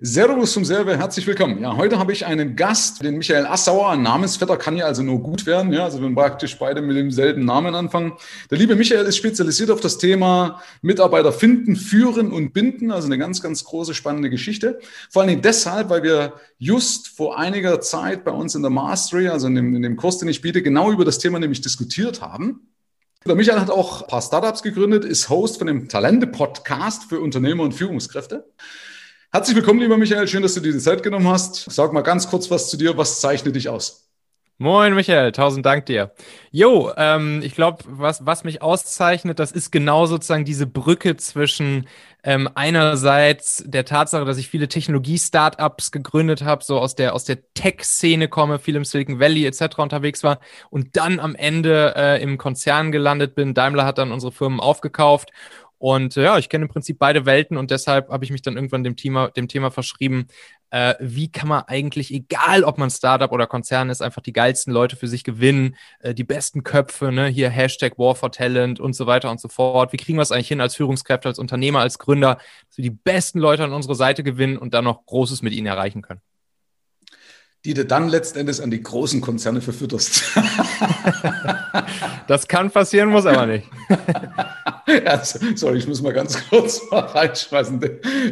Servus zum Server, herzlich willkommen. Ja, heute habe ich einen Gast, den Michael Assauer. Namensvetter kann ja also nur gut werden. Ja, also wenn praktisch beide mit demselben Namen anfangen. Der liebe Michael ist spezialisiert auf das Thema Mitarbeiter finden, führen und binden. Also eine ganz, ganz große, spannende Geschichte. Vor allen Dingen deshalb, weil wir just vor einiger Zeit bei uns in der Mastery, also in dem, in dem Kurs, den ich biete, genau über das Thema nämlich diskutiert haben. Der Michael hat auch ein paar Startups gegründet, ist Host von dem Talente-Podcast für Unternehmer und Führungskräfte. Herzlich willkommen, lieber Michael. Schön, dass du dir die Zeit genommen hast. Sag mal ganz kurz was zu dir. Was zeichnet dich aus? Moin, Michael. Tausend Dank dir. Jo, ähm, ich glaube, was, was mich auszeichnet, das ist genau sozusagen diese Brücke zwischen ähm, einerseits der Tatsache, dass ich viele Technologie-Startups gegründet habe, so aus der, aus der Tech-Szene komme, viel im Silicon Valley etc. unterwegs war und dann am Ende äh, im Konzern gelandet bin. Daimler hat dann unsere Firmen aufgekauft und ja, ich kenne im Prinzip beide Welten und deshalb habe ich mich dann irgendwann dem Thema, dem Thema verschrieben, äh, wie kann man eigentlich, egal ob man Startup oder Konzern ist, einfach die geilsten Leute für sich gewinnen, äh, die besten Köpfe, ne? hier Hashtag War for Talent und so weiter und so fort. Wie kriegen wir es eigentlich hin als Führungskräfte, als Unternehmer, als Gründer, dass wir die besten Leute an unsere Seite gewinnen und dann noch Großes mit ihnen erreichen können? die du dann letztendlich an die großen Konzerne verfütterst. das kann passieren, muss aber nicht. ja, sorry, ich muss mal ganz kurz mal reinschmeißen.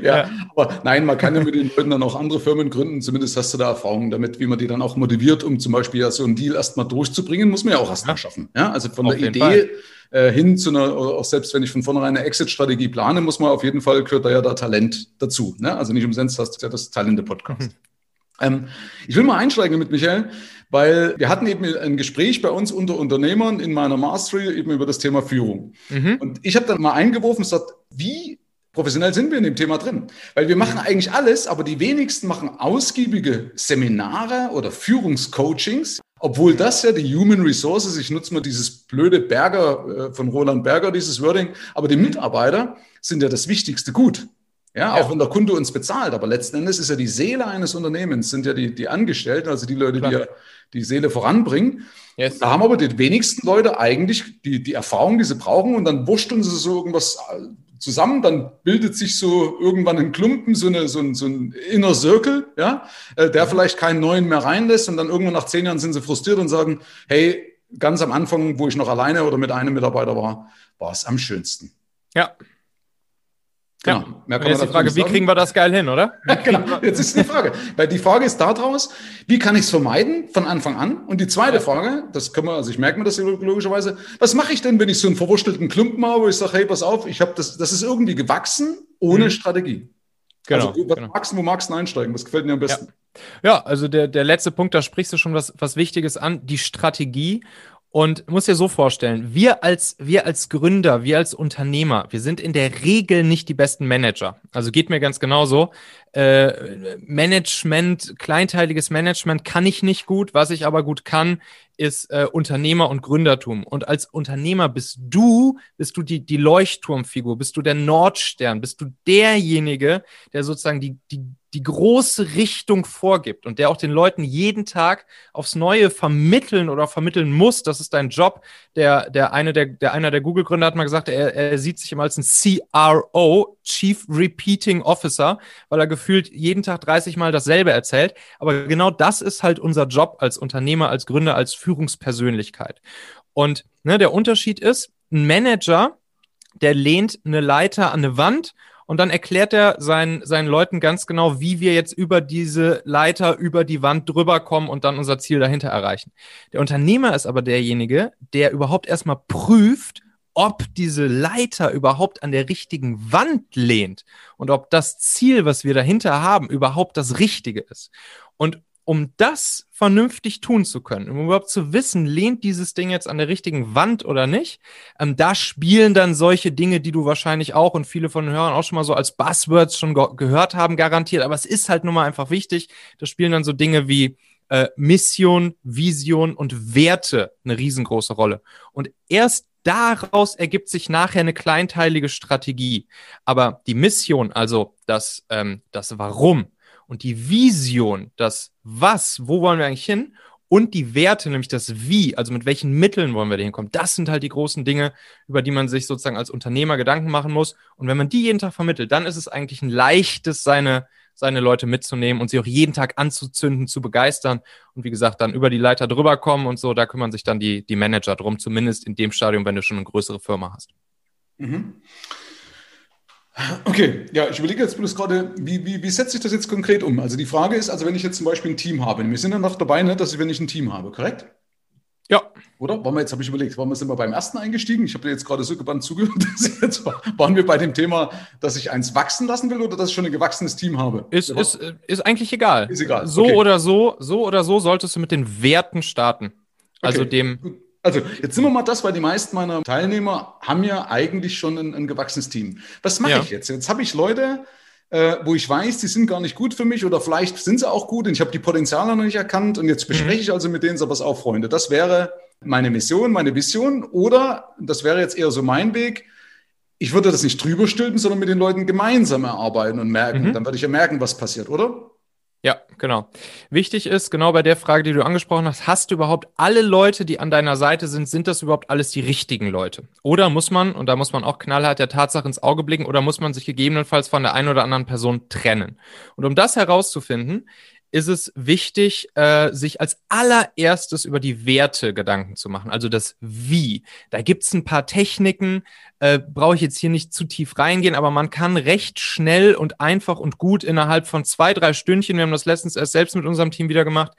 Ja, ja, aber nein, man kann ja mit den Leuten dann auch andere Firmen gründen. Zumindest hast du da Erfahrungen damit, wie man die dann auch motiviert, um zum Beispiel ja so einen Deal erstmal durchzubringen, muss man ja auch erstmal schaffen. Ja, also von auf der Idee Fall. Äh, hin zu einer, auch selbst wenn ich von vornherein eine Exit-Strategie plane, muss man auf jeden Fall, gehört da ja da Talent dazu. Ne? Also nicht umsonst hast du ja das Talente-Podcast. Mhm. Ähm, ich will mal einsteigen mit Michael, weil wir hatten eben ein Gespräch bei uns unter Unternehmern in meiner Mastery eben über das Thema Führung. Mhm. Und ich habe dann mal eingeworfen und gesagt, wie professionell sind wir in dem Thema drin? Weil wir machen eigentlich alles, aber die wenigsten machen ausgiebige Seminare oder Führungscoachings. Obwohl das ja die Human Resources, ich nutze mal dieses blöde Berger äh, von Roland Berger, dieses Wording, aber die Mitarbeiter sind ja das wichtigste Gut. Ja, auch wenn der Kunde uns bezahlt, aber letzten Endes ist ja die Seele eines Unternehmens, sind ja die, die Angestellten, also die Leute, Klar. die ja die Seele voranbringen. Yes. Da haben aber die wenigsten Leute eigentlich die, die Erfahrung, die sie brauchen und dann wursteln sie so irgendwas äh, zusammen, dann bildet sich so irgendwann ein Klumpen, so, eine, so, ein, so ein Inner Circle, ja, äh, der mhm. vielleicht keinen neuen mehr reinlässt und dann irgendwann nach zehn Jahren sind sie frustriert und sagen, hey, ganz am Anfang, wo ich noch alleine oder mit einem Mitarbeiter war, war es am schönsten. Ja, Genau. Ja. Mehr jetzt die Frage, wie kriegen wir das geil hin, oder? genau. Jetzt ist die Frage. Weil die Frage ist daraus, wie kann ich es vermeiden von Anfang an? Und die zweite Frage, das können wir, also ich merke mir das logischerweise, was mache ich denn, wenn ich so einen verwurstelten Klumpen habe, wo ich sage, hey, pass auf, ich habe das, das ist irgendwie gewachsen ohne mhm. Strategie. Genau. Also, was genau. magst, wo magst du einsteigen? Was gefällt dir am besten? Ja. ja, also der, der letzte Punkt, da sprichst du schon was, was Wichtiges an, die Strategie. Und muss dir so vorstellen, wir als, wir als Gründer, wir als Unternehmer, wir sind in der Regel nicht die besten Manager. Also geht mir ganz genauso. Äh, Management, kleinteiliges Management kann ich nicht gut. Was ich aber gut kann, ist äh, Unternehmer und Gründertum. Und als Unternehmer bist du, bist du die, die Leuchtturmfigur, bist du der Nordstern, bist du derjenige, der sozusagen die, die, die große Richtung vorgibt und der auch den Leuten jeden Tag aufs Neue vermitteln oder vermitteln muss. Das ist dein Job. Der, der eine der, der einer der Google-Gründer hat mal gesagt, er, er sieht sich immer als ein CRO, Chief Repeating Officer, weil er gefühlt jeden Tag 30 Mal dasselbe erzählt. Aber genau das ist halt unser Job als Unternehmer, als Gründer, als Führungspersönlichkeit. Und ne, der Unterschied ist, ein Manager, der lehnt eine Leiter an eine Wand und dann erklärt er seinen, seinen Leuten ganz genau, wie wir jetzt über diese Leiter, über die Wand drüber kommen und dann unser Ziel dahinter erreichen. Der Unternehmer ist aber derjenige, der überhaupt erstmal prüft, ob diese Leiter überhaupt an der richtigen Wand lehnt und ob das Ziel, was wir dahinter haben, überhaupt das Richtige ist. Und um das vernünftig tun zu können, um überhaupt zu wissen, lehnt dieses Ding jetzt an der richtigen Wand oder nicht, ähm, da spielen dann solche Dinge, die du wahrscheinlich auch und viele von den Hörern auch schon mal so als Buzzwords schon ge gehört haben, garantiert. Aber es ist halt nun mal einfach wichtig. Da spielen dann so Dinge wie äh, Mission, Vision und Werte eine riesengroße Rolle. Und erst daraus ergibt sich nachher eine kleinteilige Strategie. Aber die Mission, also das, ähm, das Warum, und die Vision, das Was, wo wollen wir eigentlich hin? Und die Werte, nämlich das Wie, also mit welchen Mitteln wollen wir da hinkommen. Das sind halt die großen Dinge, über die man sich sozusagen als Unternehmer Gedanken machen muss. Und wenn man die jeden Tag vermittelt, dann ist es eigentlich ein leichtes, seine, seine Leute mitzunehmen und sie auch jeden Tag anzuzünden, zu begeistern und wie gesagt, dann über die Leiter drüber kommen und so, da kümmern sich dann die, die Manager drum, zumindest in dem Stadium, wenn du schon eine größere Firma hast. Mhm. Okay, ja, ich überlege jetzt bloß gerade, wie, wie, wie setze ich das jetzt konkret um? Also die Frage ist, also wenn ich jetzt zum Beispiel ein Team habe, wir sind ja noch dabei, ne, dass ich, wenn ich ein Team habe, korrekt? Ja. Oder? Waren wir jetzt, habe ich überlegt, waren wir sind wir beim ersten eingestiegen? Ich habe dir jetzt gerade so gebannt zugehört, dass jetzt waren wir bei dem Thema, dass ich eins wachsen lassen will oder dass ich schon ein gewachsenes Team habe? Ist, ist, ist eigentlich egal. Ist egal. So okay. oder so, so oder so solltest du mit den Werten starten. Also okay. dem. Also, jetzt sind wir mal das, weil die meisten meiner Teilnehmer haben ja eigentlich schon ein, ein gewachsenes Team. Was mache ja. ich jetzt? Jetzt habe ich Leute, äh, wo ich weiß, die sind gar nicht gut für mich oder vielleicht sind sie auch gut und ich habe die Potenziale noch nicht erkannt und jetzt bespreche mhm. ich also mit denen so was auf, Freunde. Das wäre meine Mission, meine Vision oder das wäre jetzt eher so mein Weg. Ich würde das nicht drüber stülpen, sondern mit den Leuten gemeinsam erarbeiten und merken. Mhm. Dann würde ich ja merken, was passiert, oder? Genau. Wichtig ist, genau bei der Frage, die du angesprochen hast, hast du überhaupt alle Leute, die an deiner Seite sind, sind das überhaupt alles die richtigen Leute? Oder muss man, und da muss man auch knallhart der Tatsache ins Auge blicken, oder muss man sich gegebenenfalls von der einen oder anderen Person trennen? Und um das herauszufinden, ist es wichtig, äh, sich als allererstes über die Werte Gedanken zu machen, also das Wie. Da gibt's ein paar Techniken, äh, brauche ich jetzt hier nicht zu tief reingehen, aber man kann recht schnell und einfach und gut innerhalb von zwei, drei Stündchen, wir haben das letztens erst selbst mit unserem Team wieder gemacht,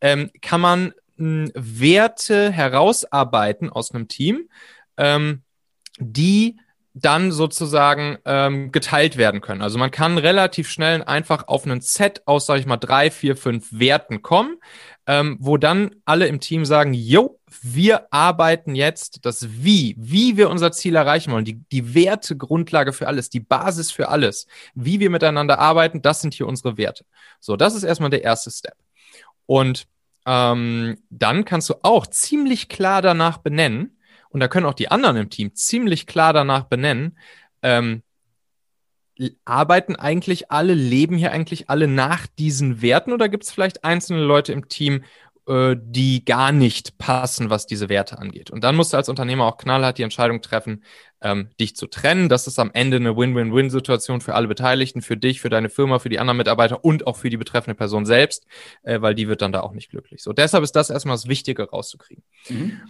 ähm, kann man mh, Werte herausarbeiten aus einem Team, ähm, die dann sozusagen ähm, geteilt werden können. Also man kann relativ schnell einfach auf einen Set aus, sage ich mal, drei, vier, fünf Werten kommen, ähm, wo dann alle im Team sagen, jo, wir arbeiten jetzt das Wie, wie wir unser Ziel erreichen wollen, die, die Werte, Grundlage für alles, die Basis für alles, wie wir miteinander arbeiten, das sind hier unsere Werte. So, das ist erstmal der erste Step. Und ähm, dann kannst du auch ziemlich klar danach benennen, und da können auch die anderen im Team ziemlich klar danach benennen, ähm, arbeiten eigentlich alle, leben hier eigentlich alle nach diesen Werten oder gibt es vielleicht einzelne Leute im Team, äh, die gar nicht passen, was diese Werte angeht? Und dann musst du als Unternehmer auch knallhart die Entscheidung treffen, ähm, dich zu trennen. Das ist am Ende eine Win-Win-Win-Situation für alle Beteiligten, für dich, für deine Firma, für die anderen Mitarbeiter und auch für die betreffende Person selbst, äh, weil die wird dann da auch nicht glücklich. So, deshalb ist das erstmal das Wichtige rauszukriegen. Mhm.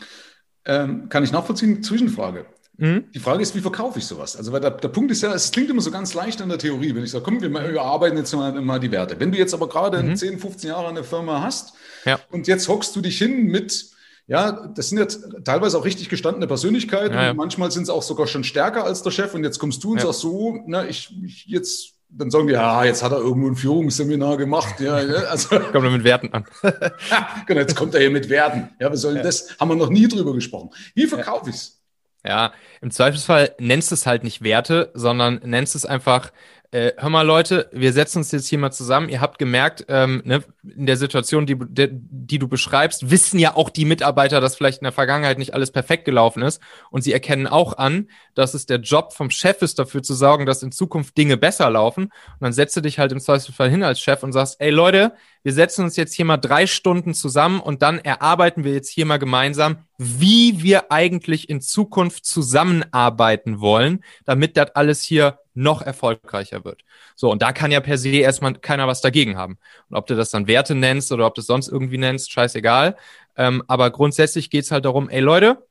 Ähm, kann ich nachvollziehen? Zwischenfrage. Mhm. Die Frage ist, wie verkaufe ich sowas? Also, weil der, der, Punkt ist ja, es klingt immer so ganz leicht in der Theorie, wenn ich sage, komm, wir überarbeiten jetzt mal, mal die Werte. Wenn du jetzt aber gerade mhm. 10, 15 Jahre eine Firma hast ja. und jetzt hockst du dich hin mit, ja, das sind jetzt teilweise auch richtig gestandene Persönlichkeiten. Ja, ja. manchmal sind sie auch sogar schon stärker als der Chef und jetzt kommst du und sagst so, na, ich, ich jetzt dann sagen die, ja, jetzt hat er irgendwo ein Führungsseminar gemacht. Ja, also, kommt er mit Werten an. ja, genau, jetzt kommt er hier mit Werten. Ja, was soll denn ja. das? Haben wir noch nie drüber gesprochen. Wie verkaufe ich es? Ja, im Zweifelsfall nennst es halt nicht Werte, sondern nennst es einfach äh, hör mal Leute, wir setzen uns jetzt hier mal zusammen. Ihr habt gemerkt, ähm, ne, in der Situation, die, die, die du beschreibst, wissen ja auch die Mitarbeiter, dass vielleicht in der Vergangenheit nicht alles perfekt gelaufen ist. Und sie erkennen auch an, dass es der Job vom Chef ist, dafür zu sorgen, dass in Zukunft Dinge besser laufen. Und dann setzt du dich halt im Zweifelsfall hin als Chef und sagst, ey Leute, wir setzen uns jetzt hier mal drei Stunden zusammen und dann erarbeiten wir jetzt hier mal gemeinsam, wie wir eigentlich in Zukunft zusammenarbeiten wollen, damit das alles hier noch erfolgreicher wird. So, und da kann ja per se erstmal keiner was dagegen haben. Und ob du das dann Werte nennst oder ob du es sonst irgendwie nennst, scheißegal. Ähm, aber grundsätzlich geht's halt darum, ey Leute,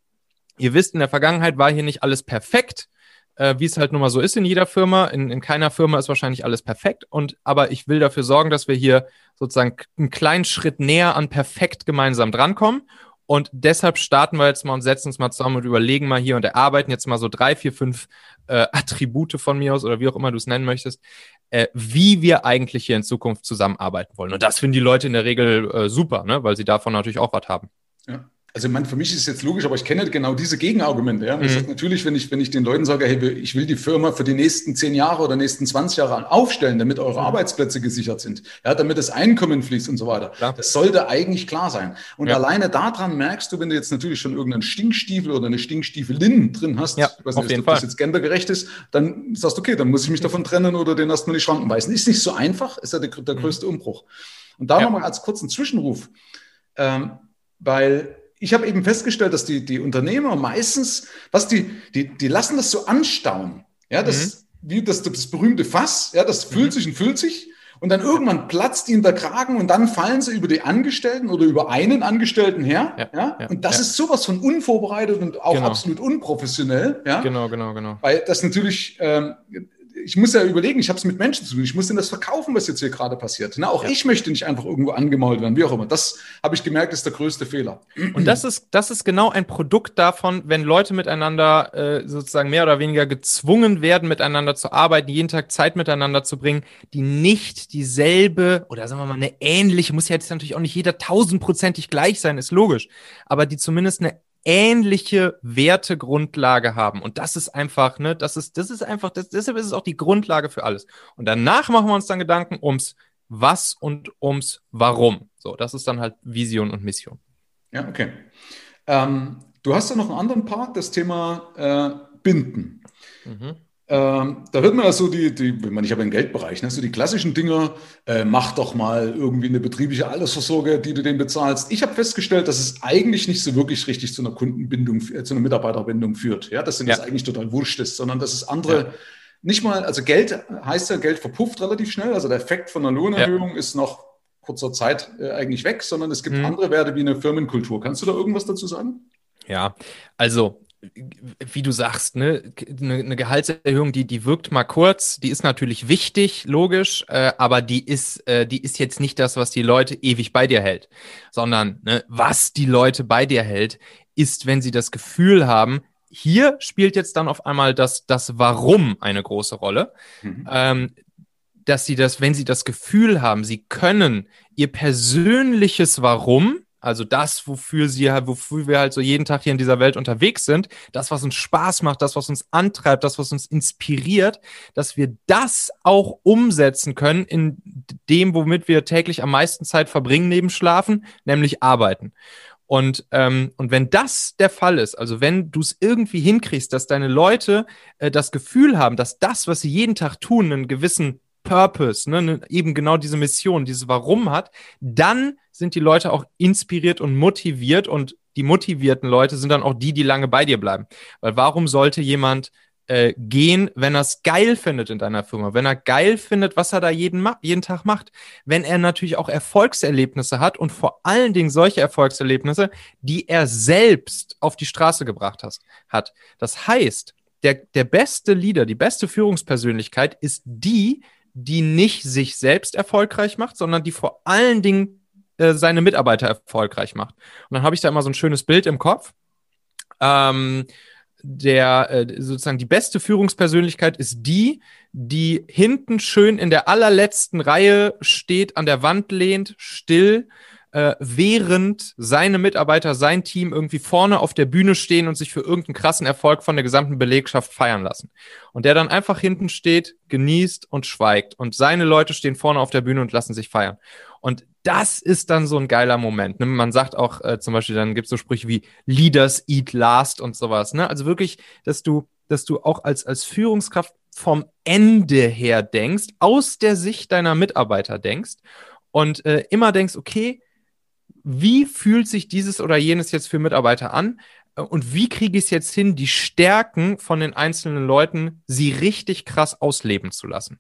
ihr wisst, in der Vergangenheit war hier nicht alles perfekt, äh, wie es halt nun mal so ist in jeder Firma. In, in keiner Firma ist wahrscheinlich alles perfekt. Und aber ich will dafür sorgen, dass wir hier sozusagen einen kleinen Schritt näher an perfekt gemeinsam drankommen. Und deshalb starten wir jetzt mal und setzen uns mal zusammen und überlegen mal hier und erarbeiten jetzt mal so drei, vier, fünf äh, Attribute von mir aus oder wie auch immer du es nennen möchtest, äh, wie wir eigentlich hier in Zukunft zusammenarbeiten wollen. Und das finden die Leute in der Regel äh, super, ne? weil sie davon natürlich auch was haben. Ja. Also man, für mich ist es jetzt logisch, aber ich kenne genau diese Gegenargumente. Ja? Das mhm. heißt, natürlich, wenn ich, wenn ich den Leuten sage, hey, ich will die Firma für die nächsten zehn Jahre oder nächsten 20 Jahre aufstellen, damit eure mhm. Arbeitsplätze gesichert sind, ja, damit das Einkommen fließt und so weiter. Klar. Das sollte eigentlich klar sein. Und ja. alleine daran merkst du, wenn du jetzt natürlich schon irgendeinen Stinkstiefel oder eine Stinkstiefelin drin hast, ja, ich weiß nicht, ob das jetzt gendergerecht ist, dann sagst du, okay, dann muss ich mich davon trennen oder den erstmal in die Schranken weisen. Ist nicht so einfach, ist ja der, der mhm. größte Umbruch. Und da ja. nochmal als kurzen Zwischenruf, ähm, weil ich habe eben festgestellt, dass die, die Unternehmer meistens, was die, die, die lassen das so anstauen. Ja, das, mhm. wie das, das berühmte Fass, ja, das füllt mhm. sich und füllt sich. Und dann irgendwann platzt ihnen der Kragen und dann fallen sie über die Angestellten oder über einen Angestellten her. Ja, ja? ja und das ja. ist sowas von unvorbereitet und auch genau. absolut unprofessionell. Ja? Genau, genau, genau. Weil das natürlich ähm, ich muss ja überlegen, ich habe es mit Menschen zu tun, ich muss denen das verkaufen, was jetzt hier gerade passiert. Na, auch ja. ich möchte nicht einfach irgendwo angemault werden, wie auch immer. Das habe ich gemerkt, ist der größte Fehler. Und das ist, das ist genau ein Produkt davon, wenn Leute miteinander äh, sozusagen mehr oder weniger gezwungen werden, miteinander zu arbeiten, jeden Tag Zeit miteinander zu bringen, die nicht dieselbe oder sagen wir mal eine ähnliche, muss ja jetzt natürlich auch nicht jeder tausendprozentig gleich sein, ist logisch, aber die zumindest eine ähnliche Wertegrundlage haben. Und das ist einfach, ne, das ist, das ist einfach, das, deshalb ist es auch die Grundlage für alles. Und danach machen wir uns dann Gedanken ums Was und ums Warum. So, das ist dann halt Vision und Mission. Ja, okay. Ähm, du hast ja noch einen anderen Part, das Thema äh, Binden. Mhm. Ähm, da wird man ja so die, die ich, meine, ich habe einen Geldbereich, ne, so die klassischen Dinger, äh, mach doch mal irgendwie eine betriebliche Altersvorsorge, die du dem bezahlst. Ich habe festgestellt, dass es eigentlich nicht so wirklich richtig zu einer Kundenbindung, äh, zu einer Mitarbeiterbindung führt. Ja, dass das ja. eigentlich total wurscht ist, sondern dass es andere, ja. nicht mal, also Geld heißt ja, Geld verpufft relativ schnell, also der Effekt von einer Lohnerhöhung ja. ist nach kurzer Zeit äh, eigentlich weg, sondern es gibt mhm. andere Werte wie eine Firmenkultur. Kannst du da irgendwas dazu sagen? Ja, also wie du sagst, ne, eine, eine Gehaltserhöhung, die, die wirkt mal kurz, die ist natürlich wichtig, logisch, äh, aber die ist, äh, die ist jetzt nicht das, was die Leute ewig bei dir hält, sondern ne, was die Leute bei dir hält, ist, wenn sie das Gefühl haben, hier spielt jetzt dann auf einmal das, das Warum eine große Rolle. Mhm. Ähm, dass sie das, wenn sie das Gefühl haben, sie können ihr persönliches Warum also das, wofür sie halt, wofür wir halt so jeden Tag hier in dieser Welt unterwegs sind, das, was uns Spaß macht, das, was uns antreibt, das, was uns inspiriert, dass wir das auch umsetzen können in dem, womit wir täglich am meisten Zeit verbringen neben Schlafen, nämlich arbeiten. Und, ähm, und wenn das der Fall ist, also wenn du es irgendwie hinkriegst, dass deine Leute äh, das Gefühl haben, dass das, was sie jeden Tag tun, einen gewissen Purpose, ne, ne, eben genau diese Mission, dieses Warum hat, dann sind die Leute auch inspiriert und motiviert und die motivierten Leute sind dann auch die, die lange bei dir bleiben. Weil warum sollte jemand äh, gehen, wenn er es geil findet in deiner Firma, wenn er geil findet, was er da jeden, jeden Tag macht, wenn er natürlich auch Erfolgserlebnisse hat und vor allen Dingen solche Erfolgserlebnisse, die er selbst auf die Straße gebracht hast, hat. Das heißt, der, der beste Leader, die beste Führungspersönlichkeit ist die, die nicht sich selbst erfolgreich macht, sondern die vor allen Dingen äh, seine Mitarbeiter erfolgreich macht. Und dann habe ich da immer so ein schönes Bild im Kopf. Ähm, der äh, sozusagen die beste Führungspersönlichkeit ist die, die hinten schön in der allerletzten Reihe steht, an der Wand lehnt, still äh, während seine Mitarbeiter, sein Team irgendwie vorne auf der Bühne stehen und sich für irgendeinen krassen Erfolg von der gesamten Belegschaft feiern lassen. Und der dann einfach hinten steht, genießt und schweigt. Und seine Leute stehen vorne auf der Bühne und lassen sich feiern. Und das ist dann so ein geiler Moment. Ne? Man sagt auch äh, zum Beispiel, dann gibt es so Sprüche wie Leaders eat last und sowas. Ne? Also wirklich, dass du, dass du auch als, als Führungskraft vom Ende her denkst, aus der Sicht deiner Mitarbeiter denkst und äh, immer denkst, okay, wie fühlt sich dieses oder jenes jetzt für Mitarbeiter an? Äh, und wie kriege ich es jetzt hin, die Stärken von den einzelnen Leuten, sie richtig krass ausleben zu lassen?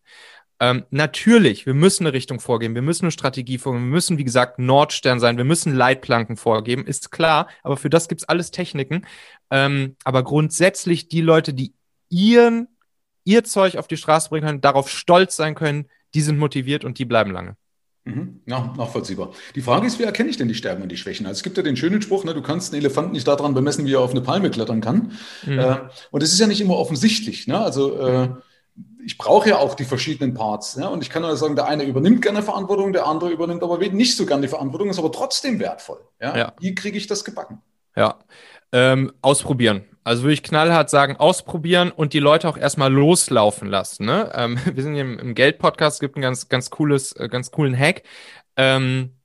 Ähm, natürlich, wir müssen eine Richtung vorgeben, wir müssen eine Strategie vorgeben, wir müssen, wie gesagt, Nordstern sein, wir müssen Leitplanken vorgeben, ist klar, aber für das gibt es alles Techniken. Ähm, aber grundsätzlich die Leute, die ihren, ihr Zeug auf die Straße bringen können, darauf stolz sein können, die sind motiviert und die bleiben lange. Mhm. Ja, nachvollziehbar. Die Frage ist, wie erkenne ich denn die Stärken und die Schwächen? Also es gibt ja den schönen Spruch, ne, du kannst einen Elefanten nicht daran bemessen, wie er auf eine Palme klettern kann. Mhm. Äh, und es ist ja nicht immer offensichtlich. Ne? Also äh, ich brauche ja auch die verschiedenen Parts. Ne? Und ich kann nur sagen, der eine übernimmt gerne Verantwortung, der andere übernimmt aber nicht so gerne die Verantwortung, ist aber trotzdem wertvoll. Ja? ja. Wie kriege ich das gebacken? Ja, ähm, ausprobieren. Also würde ich knallhart sagen, ausprobieren und die Leute auch erstmal loslaufen lassen. Ne? Ähm, wir sind hier im, im Geld-Podcast, es gibt einen ganz, ganz cooles, äh, ganz coolen Hack. Ähm,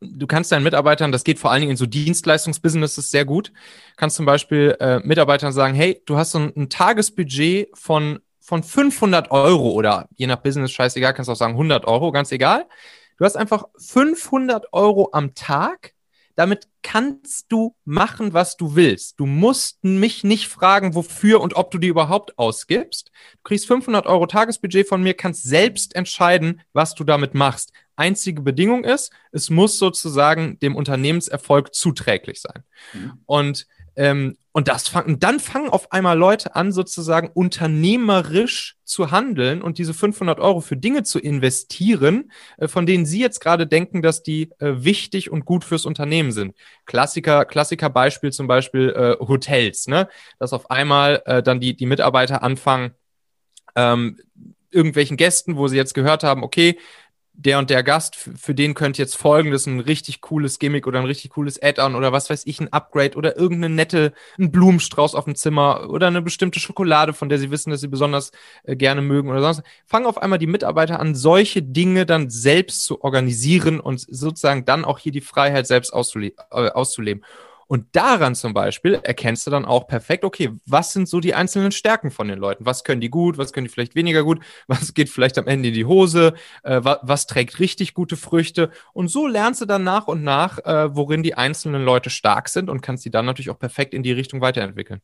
du kannst deinen Mitarbeitern, das geht vor allen Dingen in so Dienstleistungsbusinesses sehr gut, kannst zum Beispiel äh, Mitarbeitern sagen, hey, du hast so ein, ein Tagesbudget von, von 500 Euro oder je nach Business, scheißegal, kannst auch sagen 100 Euro, ganz egal. Du hast einfach 500 Euro am Tag, damit kannst du machen, was du willst. Du musst mich nicht fragen, wofür und ob du die überhaupt ausgibst. Du kriegst 500 Euro Tagesbudget von mir, kannst selbst entscheiden, was du damit machst. Einzige Bedingung ist, es muss sozusagen dem Unternehmenserfolg zuträglich sein. Mhm. Und ähm, und das fangen, dann fangen auf einmal Leute an, sozusagen unternehmerisch zu handeln und diese 500 Euro für Dinge zu investieren, äh, von denen sie jetzt gerade denken, dass die äh, wichtig und gut fürs Unternehmen sind. Klassiker, Klassiker Beispiel zum Beispiel äh, Hotels, ne? Dass auf einmal äh, dann die, die Mitarbeiter anfangen, ähm, irgendwelchen Gästen, wo sie jetzt gehört haben, okay, der und der Gast, für den könnte jetzt folgendes ein richtig cooles Gimmick oder ein richtig cooles Add-on oder was weiß ich, ein Upgrade oder irgendeine nette, ein Blumenstrauß auf dem Zimmer oder eine bestimmte Schokolade, von der sie wissen, dass sie besonders äh, gerne mögen oder sonst. Fangen auf einmal die Mitarbeiter an, solche Dinge dann selbst zu organisieren und sozusagen dann auch hier die Freiheit selbst auszule äh, auszuleben. Und daran zum Beispiel erkennst du dann auch perfekt, okay, was sind so die einzelnen Stärken von den Leuten? Was können die gut? Was können die vielleicht weniger gut? Was geht vielleicht am Ende in die Hose? Äh, was, was, trägt richtig gute Früchte? Und so lernst du dann nach und nach, äh, worin die einzelnen Leute stark sind und kannst die dann natürlich auch perfekt in die Richtung weiterentwickeln.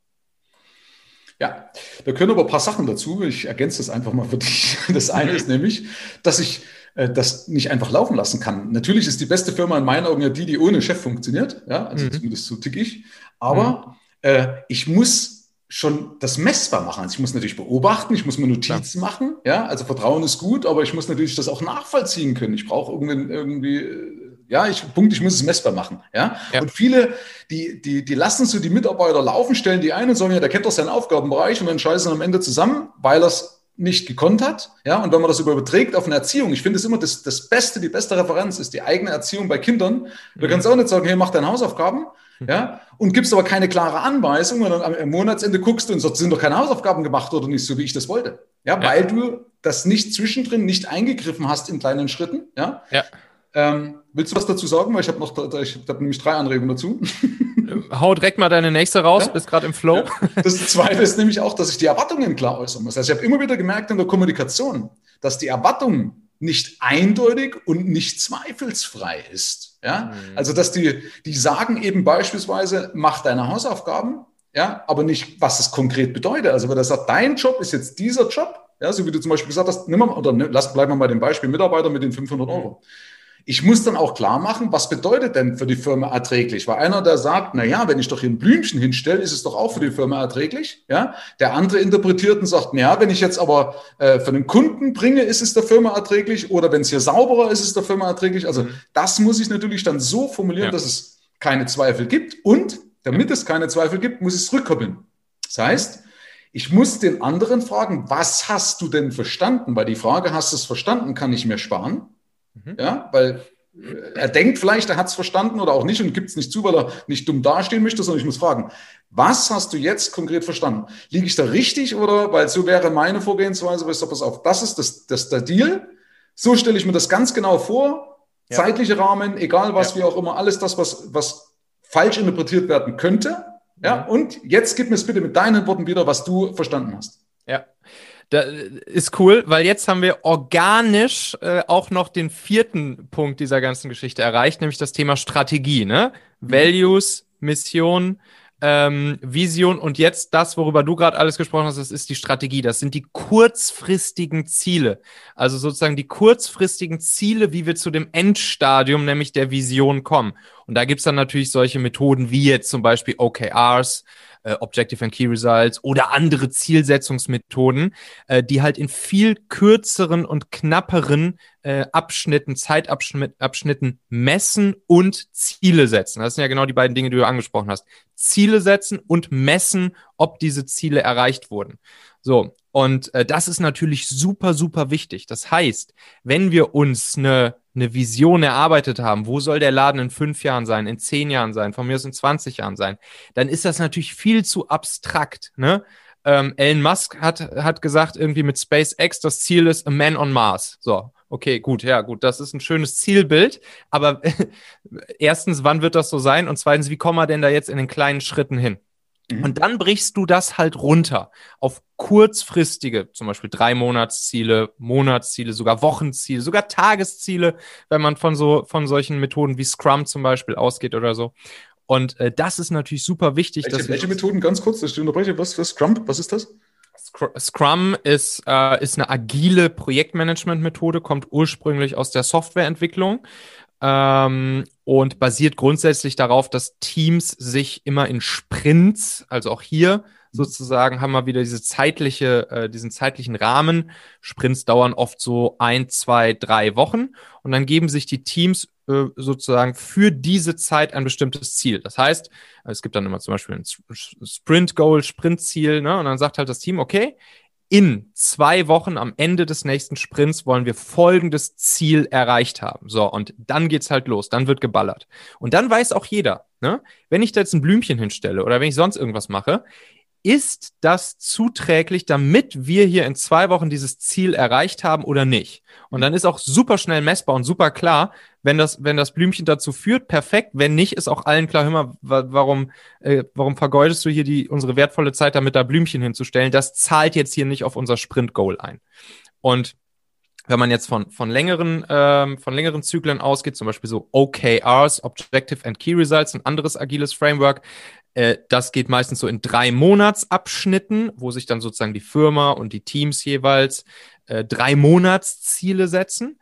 Ja, da können aber ein paar Sachen dazu. Ich ergänze das einfach mal für dich. Das eine ist nämlich, dass ich das nicht einfach laufen lassen kann. Natürlich ist die beste Firma in meinen Augen ja die, die ohne Chef funktioniert. Ja, also mhm. zumindest so tick ich. Aber mhm. äh, ich muss schon das messbar machen. Also ich muss natürlich beobachten, ich muss mir Notizen ja. machen. Ja, also Vertrauen ist gut, aber ich muss natürlich das auch nachvollziehen können. Ich brauche irgendwie, irgendwie äh, ja, ich, Punkt, ich muss es messbar machen. Ja? ja? Und viele, die, die, die lassen so die Mitarbeiter laufen, stellen die einen und sagen, ja, der kennt doch seinen Aufgabenbereich und dann scheißen am Ende zusammen, weil es nicht gekonnt hat. Ja, und wenn man das überträgt auf eine Erziehung, ich finde es immer das, das Beste, die beste Referenz ist die eigene Erziehung bei Kindern. Du kannst auch nicht sagen, hey, mach deine Hausaufgaben, mhm. ja, und gibst aber keine klare Anweisung und dann am Monatsende guckst du und sagst, sind doch keine Hausaufgaben gemacht oder nicht, so wie ich das wollte. Ja, ja. weil du das nicht zwischendrin nicht eingegriffen hast in kleinen Schritten. Ja. ja. Ähm, willst du was dazu sagen? Weil ich habe noch, ich habe nämlich drei Anregungen dazu. Hau direkt mal deine nächste raus, ja? bist gerade im Flow. Ja. Das zweite ist nämlich auch, dass ich die Erwartungen klar äußern muss. Also ich habe immer wieder gemerkt in der Kommunikation, dass die Erwartung nicht eindeutig und nicht zweifelsfrei ist. Ja? Mhm. Also dass die, die sagen eben beispielsweise, mach deine Hausaufgaben, ja, aber nicht, was es konkret bedeutet. Also wenn er sagt, dein Job ist jetzt dieser Job, ja, so wie du zum Beispiel gesagt hast, nimm mal, oder ne, lass, bleiben wir bei dem Beispiel Mitarbeiter mit den 500 Euro. Ich muss dann auch klar machen, was bedeutet denn für die Firma erträglich? Weil einer, der sagt, na ja, wenn ich doch hier ein Blümchen hinstelle, ist es doch auch für die Firma erträglich. Ja, der andere interpretiert und sagt, na ja, wenn ich jetzt aber äh, für den Kunden bringe, ist es der Firma erträglich oder wenn es hier sauberer ist, ist es der Firma erträglich. Also mhm. das muss ich natürlich dann so formulieren, ja. dass es keine Zweifel gibt und damit es keine Zweifel gibt, muss ich es rückkoppeln. Das heißt, ich muss den anderen fragen, was hast du denn verstanden? Weil die Frage, hast du es verstanden, kann ich mir sparen. Mhm. Ja, weil äh, er denkt vielleicht, er hat es verstanden oder auch nicht und gibt es nicht zu, weil er nicht dumm dastehen möchte, sondern ich muss fragen, was hast du jetzt konkret verstanden? Liege ich da richtig oder, weil so wäre meine Vorgehensweise, weißt du, pass auf, das ist das, das der Deal. So stelle ich mir das ganz genau vor. Ja. Zeitliche Rahmen, egal was, ja. wie auch immer, alles das, was, was falsch interpretiert werden könnte. Ja, mhm. und jetzt gib mir es bitte mit deinen Worten wieder, was du verstanden hast. Ja. Da ist cool, weil jetzt haben wir organisch äh, auch noch den vierten Punkt dieser ganzen Geschichte erreicht, nämlich das Thema Strategie, ne? Mhm. Values, Mission, ähm, Vision und jetzt das, worüber du gerade alles gesprochen hast, das ist die Strategie. Das sind die kurzfristigen Ziele. Also sozusagen die kurzfristigen Ziele, wie wir zu dem Endstadium, nämlich der Vision kommen. Und da gibt's dann natürlich solche Methoden wie jetzt zum Beispiel OKRs, äh, Objective and Key Results oder andere Zielsetzungsmethoden, äh, die halt in viel kürzeren und knapperen äh, Abschnitten, Zeitabschnitten messen und Ziele setzen. Das sind ja genau die beiden Dinge, die du angesprochen hast. Ziele setzen und messen, ob diese Ziele erreicht wurden. So, und äh, das ist natürlich super, super wichtig. Das heißt, wenn wir uns eine eine Vision erarbeitet haben, wo soll der Laden in fünf Jahren sein, in zehn Jahren sein, von mir aus in 20 Jahren sein, dann ist das natürlich viel zu abstrakt. Ne? Ähm, Elon Musk hat, hat gesagt, irgendwie mit SpaceX, das Ziel ist a man on Mars. So, okay, gut, ja, gut, das ist ein schönes Zielbild. Aber erstens, wann wird das so sein? Und zweitens, wie kommen wir denn da jetzt in den kleinen Schritten hin? Mhm. Und dann brichst du das halt runter auf kurzfristige, zum Beispiel drei Monatsziele, Monatsziele, sogar Wochenziele, sogar Tagesziele, wenn man von so von solchen Methoden wie Scrum zum Beispiel ausgeht oder so. Und äh, das ist natürlich super wichtig. Welche, welche Methoden, ganz kurz, dass ich unterbreche, was für Scrum, was ist das? Scrum ist, äh, ist eine agile Projektmanagement-Methode, kommt ursprünglich aus der Softwareentwicklung ähm, und basiert grundsätzlich darauf, dass Teams sich immer in Sprints, also auch hier sozusagen haben wir wieder diese zeitliche, äh, diesen zeitlichen Rahmen. Sprints dauern oft so ein, zwei, drei Wochen und dann geben sich die Teams äh, sozusagen für diese Zeit ein bestimmtes Ziel. Das heißt, es gibt dann immer zum Beispiel ein Sprint-Goal, Sprint-Ziel, ne? und dann sagt halt das Team, okay, in zwei Wochen am Ende des nächsten Sprints wollen wir folgendes Ziel erreicht haben. So, und dann geht's halt los, dann wird geballert. Und dann weiß auch jeder, ne, wenn ich da jetzt ein Blümchen hinstelle oder wenn ich sonst irgendwas mache, ist das zuträglich, damit wir hier in zwei Wochen dieses Ziel erreicht haben oder nicht? Und dann ist auch super schnell messbar und super klar, wenn das, wenn das Blümchen dazu führt, perfekt. Wenn nicht, ist auch allen klar, hör mal, warum, äh, warum vergeudest du hier die, unsere wertvolle Zeit damit, da Blümchen hinzustellen? Das zahlt jetzt hier nicht auf unser Sprint-Goal ein. Und wenn man jetzt von, von längeren, ähm, von längeren Zyklen ausgeht, zum Beispiel so OKRs, Objective and Key Results, ein anderes agiles Framework, äh, das geht meistens so in drei Monatsabschnitten, wo sich dann sozusagen die Firma und die Teams jeweils äh, drei Monatsziele setzen.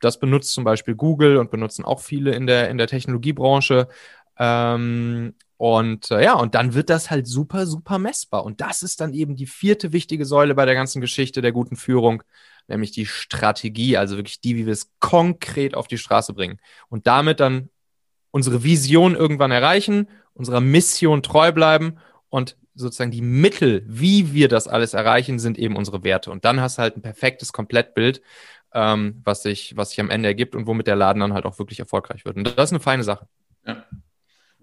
Das benutzt zum Beispiel Google und benutzen auch viele in der, in der Technologiebranche. Ähm, und äh, ja, und dann wird das halt super, super messbar. Und das ist dann eben die vierte wichtige Säule bei der ganzen Geschichte der guten Führung, nämlich die Strategie, also wirklich die, wie wir es konkret auf die Straße bringen. Und damit dann unsere Vision irgendwann erreichen unserer Mission treu bleiben und sozusagen die Mittel, wie wir das alles erreichen, sind eben unsere Werte. Und dann hast du halt ein perfektes Komplettbild, ähm, was, sich, was sich am Ende ergibt und womit der Laden dann halt auch wirklich erfolgreich wird. Und das ist eine feine Sache. Ja.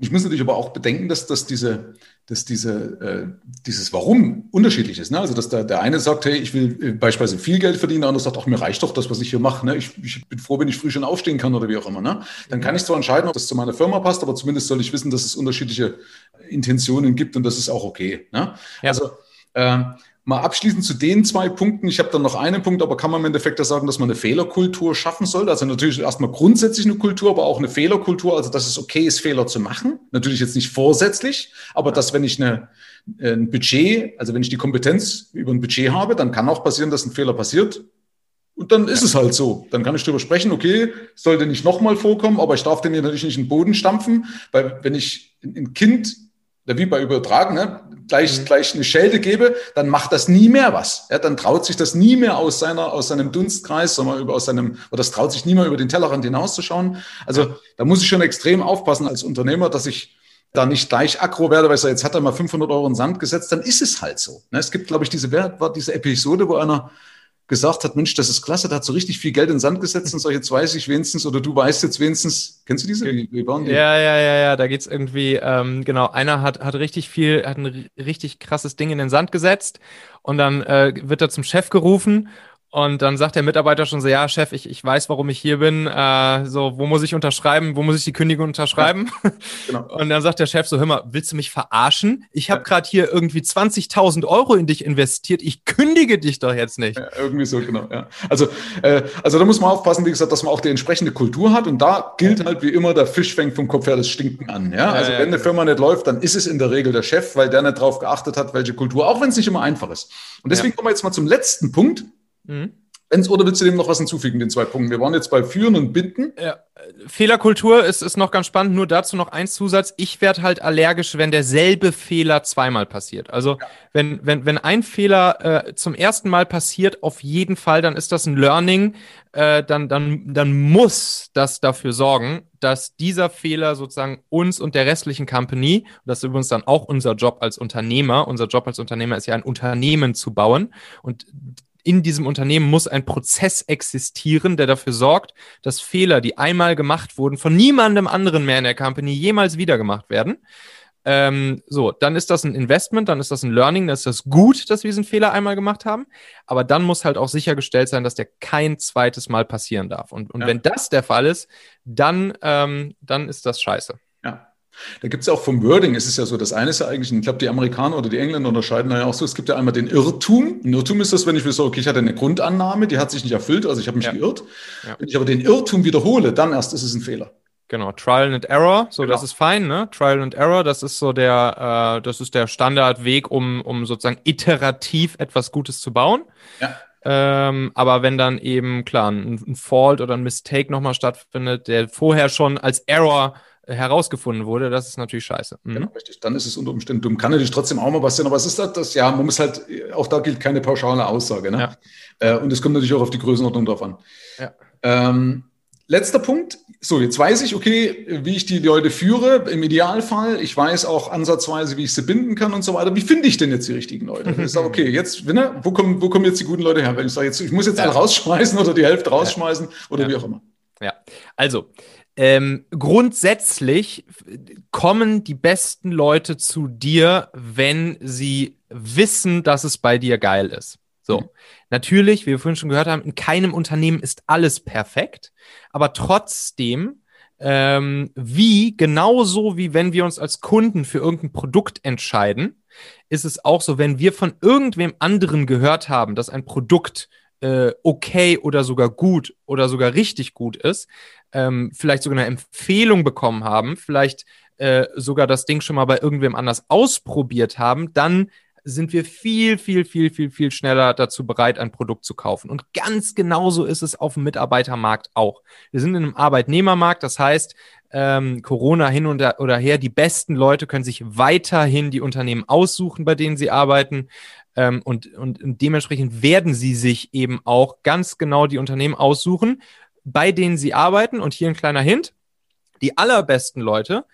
Ich muss natürlich aber auch bedenken, dass, dass, diese, dass diese, äh, dieses Warum unterschiedlich ist. Ne? Also, dass der, der eine sagt, hey, ich will äh, beispielsweise viel Geld verdienen, der andere sagt, ach, mir reicht doch das, was ich hier mache. Ne? Ich, ich bin froh, wenn ich früh schon aufstehen kann oder wie auch immer. Ne? Dann kann ich zwar entscheiden, ob das zu meiner Firma passt, aber zumindest soll ich wissen, dass es unterschiedliche Intentionen gibt und das ist auch okay. Ne? Ja. Also, äh, Mal abschließend zu den zwei Punkten. Ich habe dann noch einen Punkt, aber kann man im Endeffekt da sagen, dass man eine Fehlerkultur schaffen soll? Also natürlich erstmal grundsätzlich eine Kultur, aber auch eine Fehlerkultur, also dass es okay ist, Fehler zu machen. Natürlich jetzt nicht vorsätzlich, aber dass wenn ich eine, ein Budget, also wenn ich die Kompetenz über ein Budget habe, dann kann auch passieren, dass ein Fehler passiert. Und dann ist es halt so. Dann kann ich darüber sprechen, okay, sollte nicht nochmal vorkommen, aber ich darf den natürlich nicht in den Boden stampfen, weil wenn ich ein Kind wie bei Übertragen, ne, gleich, mhm. gleich eine Schelte gebe, dann macht das nie mehr was. Ja, dann traut sich das nie mehr aus seiner, aus seinem Dunstkreis, sondern über, aus seinem, oder das traut sich nie mehr über den Tellerrand hinauszuschauen. Also da muss ich schon extrem aufpassen als Unternehmer, dass ich da nicht gleich aggro werde, weil ich sage, jetzt hat er mal 500 Euro in den Sand gesetzt, dann ist es halt so. Ne, es gibt, glaube ich, diese, war diese Episode, wo einer gesagt hat, Mensch, das ist klasse, der hat so richtig viel Geld in den Sand gesetzt und so, jetzt weiß ich wenigstens, oder du weißt jetzt wenigstens, kennst du diese? Wie, waren die? Ja, ja, ja, ja, da geht's irgendwie, ähm, genau, einer hat, hat richtig viel, hat ein richtig krasses Ding in den Sand gesetzt und dann äh, wird er zum Chef gerufen und dann sagt der Mitarbeiter schon so, ja, Chef, ich, ich weiß, warum ich hier bin. Äh, so, wo muss ich unterschreiben? Wo muss ich die Kündigung unterschreiben? Ja, genau. Und dann sagt der Chef so, hör mal, willst du mich verarschen? Ich habe ja. gerade hier irgendwie 20.000 Euro in dich investiert. Ich kündige dich doch jetzt nicht. Ja, irgendwie so, genau. Ja. Also, äh, also da muss man aufpassen, wie gesagt, dass man auch die entsprechende Kultur hat. Und da gilt halt wie immer, der Fisch fängt vom Kopf her das Stinken an. Ja? Also wenn eine Firma nicht läuft, dann ist es in der Regel der Chef, weil der nicht drauf geachtet hat, welche Kultur, auch wenn es nicht immer einfach ist. Und deswegen kommen wir jetzt mal zum letzten Punkt. Mhm. Wenn's, oder willst du dem noch was hinzufügen, den zwei Punkten? Wir waren jetzt bei Führen und Binden. Ja. Fehlerkultur ist, ist noch ganz spannend. Nur dazu noch ein Zusatz. Ich werde halt allergisch, wenn derselbe Fehler zweimal passiert. Also ja. wenn, wenn, wenn ein Fehler äh, zum ersten Mal passiert, auf jeden Fall, dann ist das ein Learning. Äh, dann, dann, dann muss das dafür sorgen, dass dieser Fehler sozusagen uns und der restlichen Company, das ist übrigens dann auch unser Job als Unternehmer, unser Job als Unternehmer ist ja ein Unternehmen zu bauen und in diesem Unternehmen muss ein Prozess existieren, der dafür sorgt, dass Fehler, die einmal gemacht wurden, von niemandem anderen mehr in der Company jemals wieder gemacht werden. Ähm, so, dann ist das ein Investment, dann ist das ein Learning, dann ist das gut, dass wir diesen Fehler einmal gemacht haben. Aber dann muss halt auch sichergestellt sein, dass der kein zweites Mal passieren darf. Und, und ja. wenn das der Fall ist, dann, ähm, dann ist das scheiße. Ja. Da gibt es ja auch vom Wording, es ist ja so, das eine ist ja eigentlich, ich glaube, die Amerikaner oder die Engländer unterscheiden da ja auch so, es gibt ja einmal den Irrtum. Ein Irrtum ist das, wenn ich mir so, okay, ich hatte eine Grundannahme, die hat sich nicht erfüllt, also ich habe mich ja. geirrt. Ja. Wenn ich aber den Irrtum wiederhole, dann erst ist es ein Fehler. Genau, Trial and Error, so genau. das ist fein, ne? Trial and Error, das ist so der, äh, das ist der Standardweg, um, um sozusagen iterativ etwas Gutes zu bauen. Ja. Ähm, aber wenn dann eben, klar, ein, ein Fault oder ein Mistake nochmal stattfindet, der vorher schon als Error herausgefunden wurde, das ist natürlich scheiße. Mhm. Genau, richtig. Dann ist es unter Umständen dumm. Kann natürlich trotzdem auch mal passieren, aber es ist das, das, ja, man muss halt, auch da gilt keine pauschale Aussage. Ne? Ja. Äh, und es kommt natürlich auch auf die Größenordnung drauf an. Ja. Ähm, letzter Punkt. So, jetzt weiß ich, okay, wie ich die Leute führe, im Idealfall. Ich weiß auch ansatzweise, wie ich sie binden kann und so weiter. Wie finde ich denn jetzt die richtigen Leute? Ich sage, okay, jetzt, ne, wo kommen, wo kommen jetzt die guten Leute her? Wenn ich sage, jetzt, ich muss jetzt ja. alle rausschmeißen oder die Hälfte rausschmeißen oder wie auch immer. Ja, also ähm, grundsätzlich kommen die besten Leute zu dir, wenn sie wissen, dass es bei dir geil ist. So. Mhm. Natürlich, wie wir vorhin schon gehört haben, in keinem Unternehmen ist alles perfekt, aber trotzdem, ähm, wie genauso wie wenn wir uns als Kunden für irgendein Produkt entscheiden, ist es auch so, wenn wir von irgendwem anderen gehört haben, dass ein Produkt äh, okay oder sogar gut oder sogar richtig gut ist, ähm, vielleicht sogar eine Empfehlung bekommen haben, vielleicht äh, sogar das Ding schon mal bei irgendwem anders ausprobiert haben, dann sind wir viel, viel, viel, viel, viel schneller dazu bereit, ein Produkt zu kaufen. Und ganz genauso ist es auf dem Mitarbeitermarkt auch. Wir sind in einem Arbeitnehmermarkt, das heißt, ähm, Corona hin und oder her, die besten Leute können sich weiterhin die Unternehmen aussuchen, bei denen sie arbeiten. Ähm, und, und, und dementsprechend werden sie sich eben auch ganz genau die Unternehmen aussuchen, bei denen sie arbeiten. Und hier ein kleiner Hint. Die allerbesten Leute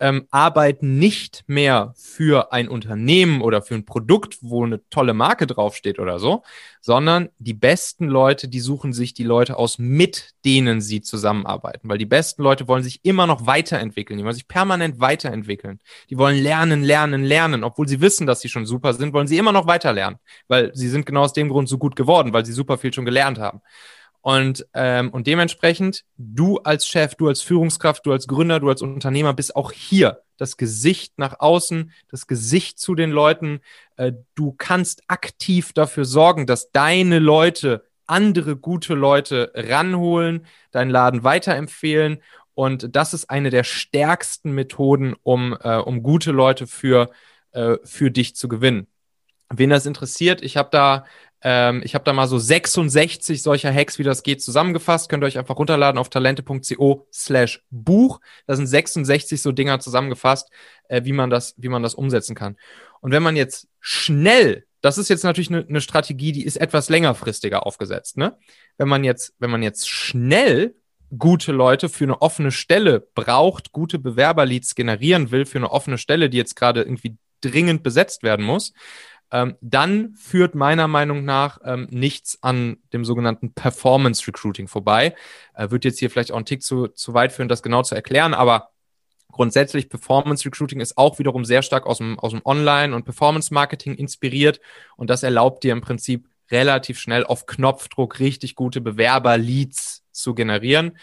ähm, arbeiten nicht mehr für ein Unternehmen oder für ein Produkt, wo eine tolle Marke draufsteht oder so, sondern die besten Leute, die suchen sich die Leute aus, mit denen sie zusammenarbeiten. Weil die besten Leute wollen sich immer noch weiterentwickeln, die wollen sich permanent weiterentwickeln. Die wollen lernen, lernen, lernen. Obwohl sie wissen, dass sie schon super sind, wollen sie immer noch weiter lernen. Weil sie sind genau aus dem Grund so gut geworden, weil sie super viel schon gelernt haben. Und, ähm, und dementsprechend, du als Chef, du als Führungskraft, du als Gründer, du als Unternehmer bist auch hier das Gesicht nach außen, das Gesicht zu den Leuten. Äh, du kannst aktiv dafür sorgen, dass deine Leute andere gute Leute ranholen, deinen Laden weiterempfehlen. Und das ist eine der stärksten Methoden, um, äh, um gute Leute für, äh, für dich zu gewinnen. Wen das interessiert, ich habe da ähm, ich habe da mal so 66 solcher Hacks, wie das geht, zusammengefasst. Könnt ihr euch einfach runterladen auf talente.co slash Buch. Da sind 66 so Dinger zusammengefasst, äh, wie, man das, wie man das umsetzen kann. Und wenn man jetzt schnell, das ist jetzt natürlich eine, eine Strategie, die ist etwas längerfristiger aufgesetzt, ne? Wenn man jetzt, wenn man jetzt schnell gute Leute für eine offene Stelle braucht, gute Bewerberleads generieren will für eine offene Stelle, die jetzt gerade irgendwie dringend besetzt werden muss, ähm, dann führt meiner Meinung nach ähm, nichts an dem sogenannten Performance Recruiting vorbei. Äh, wird jetzt hier vielleicht auch einen Tick zu, zu weit führen, das genau zu erklären, aber grundsätzlich Performance Recruiting ist auch wiederum sehr stark aus dem, aus dem Online- und Performance Marketing inspiriert und das erlaubt dir im Prinzip relativ schnell auf Knopfdruck richtig gute Bewerber-Leads zu generieren.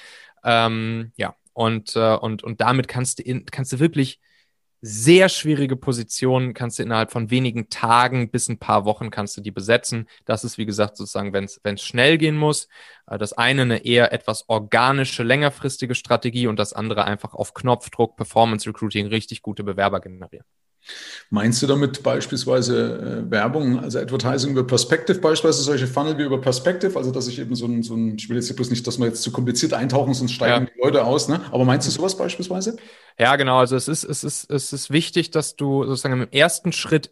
Ähm, ja, und, äh, und, und damit kannst du, in, kannst du wirklich sehr schwierige Positionen kannst du innerhalb von wenigen Tagen bis ein paar Wochen kannst du die besetzen. Das ist, wie gesagt, sozusagen, wenn es schnell gehen muss. Äh, das eine eine eher etwas organische, längerfristige Strategie und das andere einfach auf Knopfdruck, Performance Recruiting, richtig gute Bewerber generieren. Meinst du damit beispielsweise äh, Werbung, also Advertising über Perspective, beispielsweise solche Funnel wie über Perspective, also dass ich eben so ein, so ein ich will jetzt bloß nicht, dass wir jetzt zu kompliziert eintauchen, sonst steigen ja. die Leute aus, ne? Aber meinst du sowas beispielsweise? Ja, genau. Also es ist, es ist, es ist wichtig, dass du sozusagen im ersten Schritt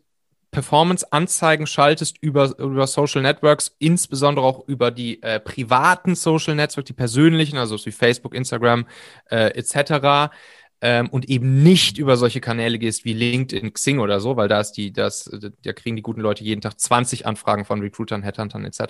Performance-Anzeigen schaltest über, über Social Networks, insbesondere auch über die äh, privaten Social Networks, die persönlichen, also wie Facebook, Instagram äh, etc ähm, und eben nicht über solche Kanäle gehst wie LinkedIn, Xing oder so, weil da ist die, das, da kriegen die guten Leute jeden Tag 20 Anfragen von Recruitern, Headhuntern etc.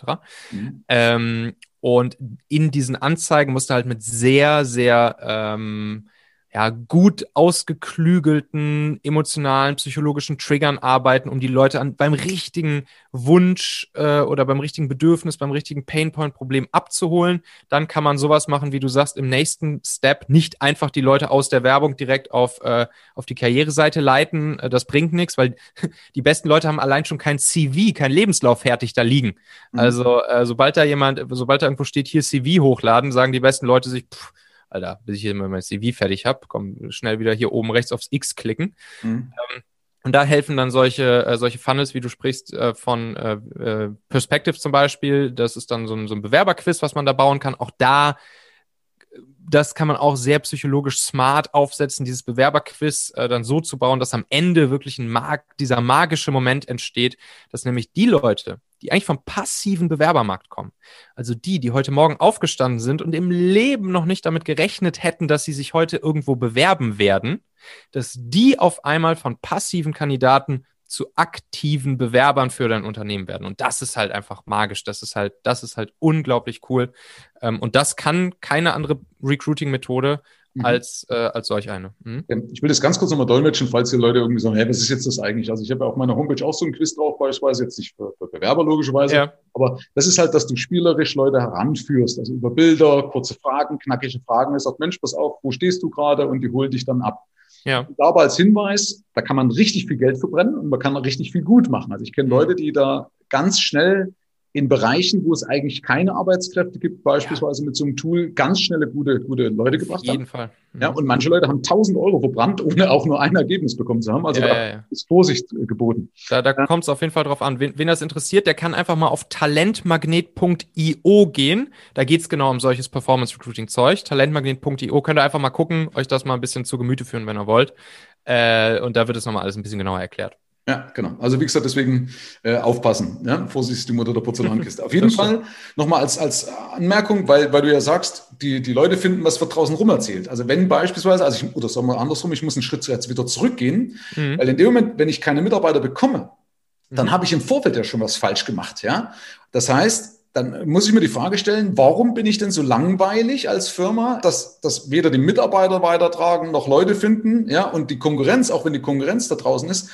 Mhm. Ähm, und in diesen Anzeigen musst du halt mit sehr, sehr ähm, ja, gut ausgeklügelten emotionalen, psychologischen Triggern arbeiten, um die Leute an, beim richtigen Wunsch äh, oder beim richtigen Bedürfnis, beim richtigen Painpoint-Problem abzuholen. Dann kann man sowas machen, wie du sagst, im nächsten Step nicht einfach die Leute aus der Werbung direkt auf, äh, auf die Karriereseite leiten. Äh, das bringt nichts, weil die besten Leute haben allein schon kein CV, kein Lebenslauf fertig da liegen. Mhm. Also äh, sobald da jemand, sobald da irgendwo steht, hier CV hochladen, sagen die besten Leute sich, pff, Alter, bis ich hier mein CV fertig habe, komm schnell wieder hier oben rechts aufs X klicken. Mhm. Ähm, und da helfen dann solche, äh, solche Funnels, wie du sprichst, äh, von äh, äh, Perspective zum Beispiel. Das ist dann so ein, so ein Bewerberquiz, was man da bauen kann. Auch da, das kann man auch sehr psychologisch smart aufsetzen, dieses Bewerberquiz äh, dann so zu bauen, dass am Ende wirklich ein mag dieser magische Moment entsteht, dass nämlich die Leute, die eigentlich vom passiven Bewerbermarkt kommen. Also die, die heute Morgen aufgestanden sind und im Leben noch nicht damit gerechnet hätten, dass sie sich heute irgendwo bewerben werden, dass die auf einmal von passiven Kandidaten zu aktiven Bewerbern für dein Unternehmen werden. Und das ist halt einfach magisch. Das ist halt, das ist halt unglaublich cool. Ähm, und das kann keine andere Recruiting-Methode mhm. als, äh, als solch eine. Mhm. Ich will das ganz kurz nochmal dolmetschen, falls hier Leute irgendwie sagen, hey, was ist jetzt das eigentlich? Also ich habe ja auf meiner Homepage auch so ein Quiz drauf, beispielsweise jetzt nicht für, für Bewerber logischerweise, ja. aber das ist halt, dass du spielerisch Leute heranführst, also über Bilder, kurze Fragen, knackige Fragen. Er sagt, Mensch, pass auf, wo stehst du gerade? Und die holt dich dann ab. Ja. Da aber als Hinweis, da kann man richtig viel Geld verbrennen und man kann richtig viel gut machen. Also ich kenne mhm. Leute, die da ganz schnell in Bereichen, wo es eigentlich keine Arbeitskräfte gibt, beispielsweise ja. mit so einem Tool ganz schnelle gute, gute Leute gebracht haben. Auf jeden Fall. Mhm. Ja, und manche Leute haben 1000 Euro verbrannt, ohne auch nur ein Ergebnis bekommen zu haben. Also ja, da ja, ist Vorsicht äh, geboten. Da, da kommt es auf jeden Fall drauf an. Wen, wen, das interessiert, der kann einfach mal auf talentmagnet.io gehen. Da geht es genau um solches Performance Recruiting Zeug. Talentmagnet.io könnt ihr einfach mal gucken, euch das mal ein bisschen zu Gemüte führen, wenn ihr wollt. Äh, und da wird es nochmal alles ein bisschen genauer erklärt. Ja, genau. Also wie gesagt, deswegen äh, aufpassen. Ja? Vorsicht die Mutter der Porzellankiste. Auf jeden Fall nochmal als, als Anmerkung, weil, weil du ja sagst, die, die Leute finden, was wird draußen rum erzählt. Also wenn beispielsweise, also ich, oder sagen wir andersrum, ich muss einen Schritt jetzt wieder zurückgehen, mhm. weil in dem Moment, wenn ich keine Mitarbeiter bekomme, dann mhm. habe ich im Vorfeld ja schon was falsch gemacht. Ja, Das heißt, dann muss ich mir die Frage stellen, warum bin ich denn so langweilig als Firma, dass, dass weder die Mitarbeiter weitertragen noch Leute finden, ja, und die Konkurrenz, auch wenn die Konkurrenz da draußen ist,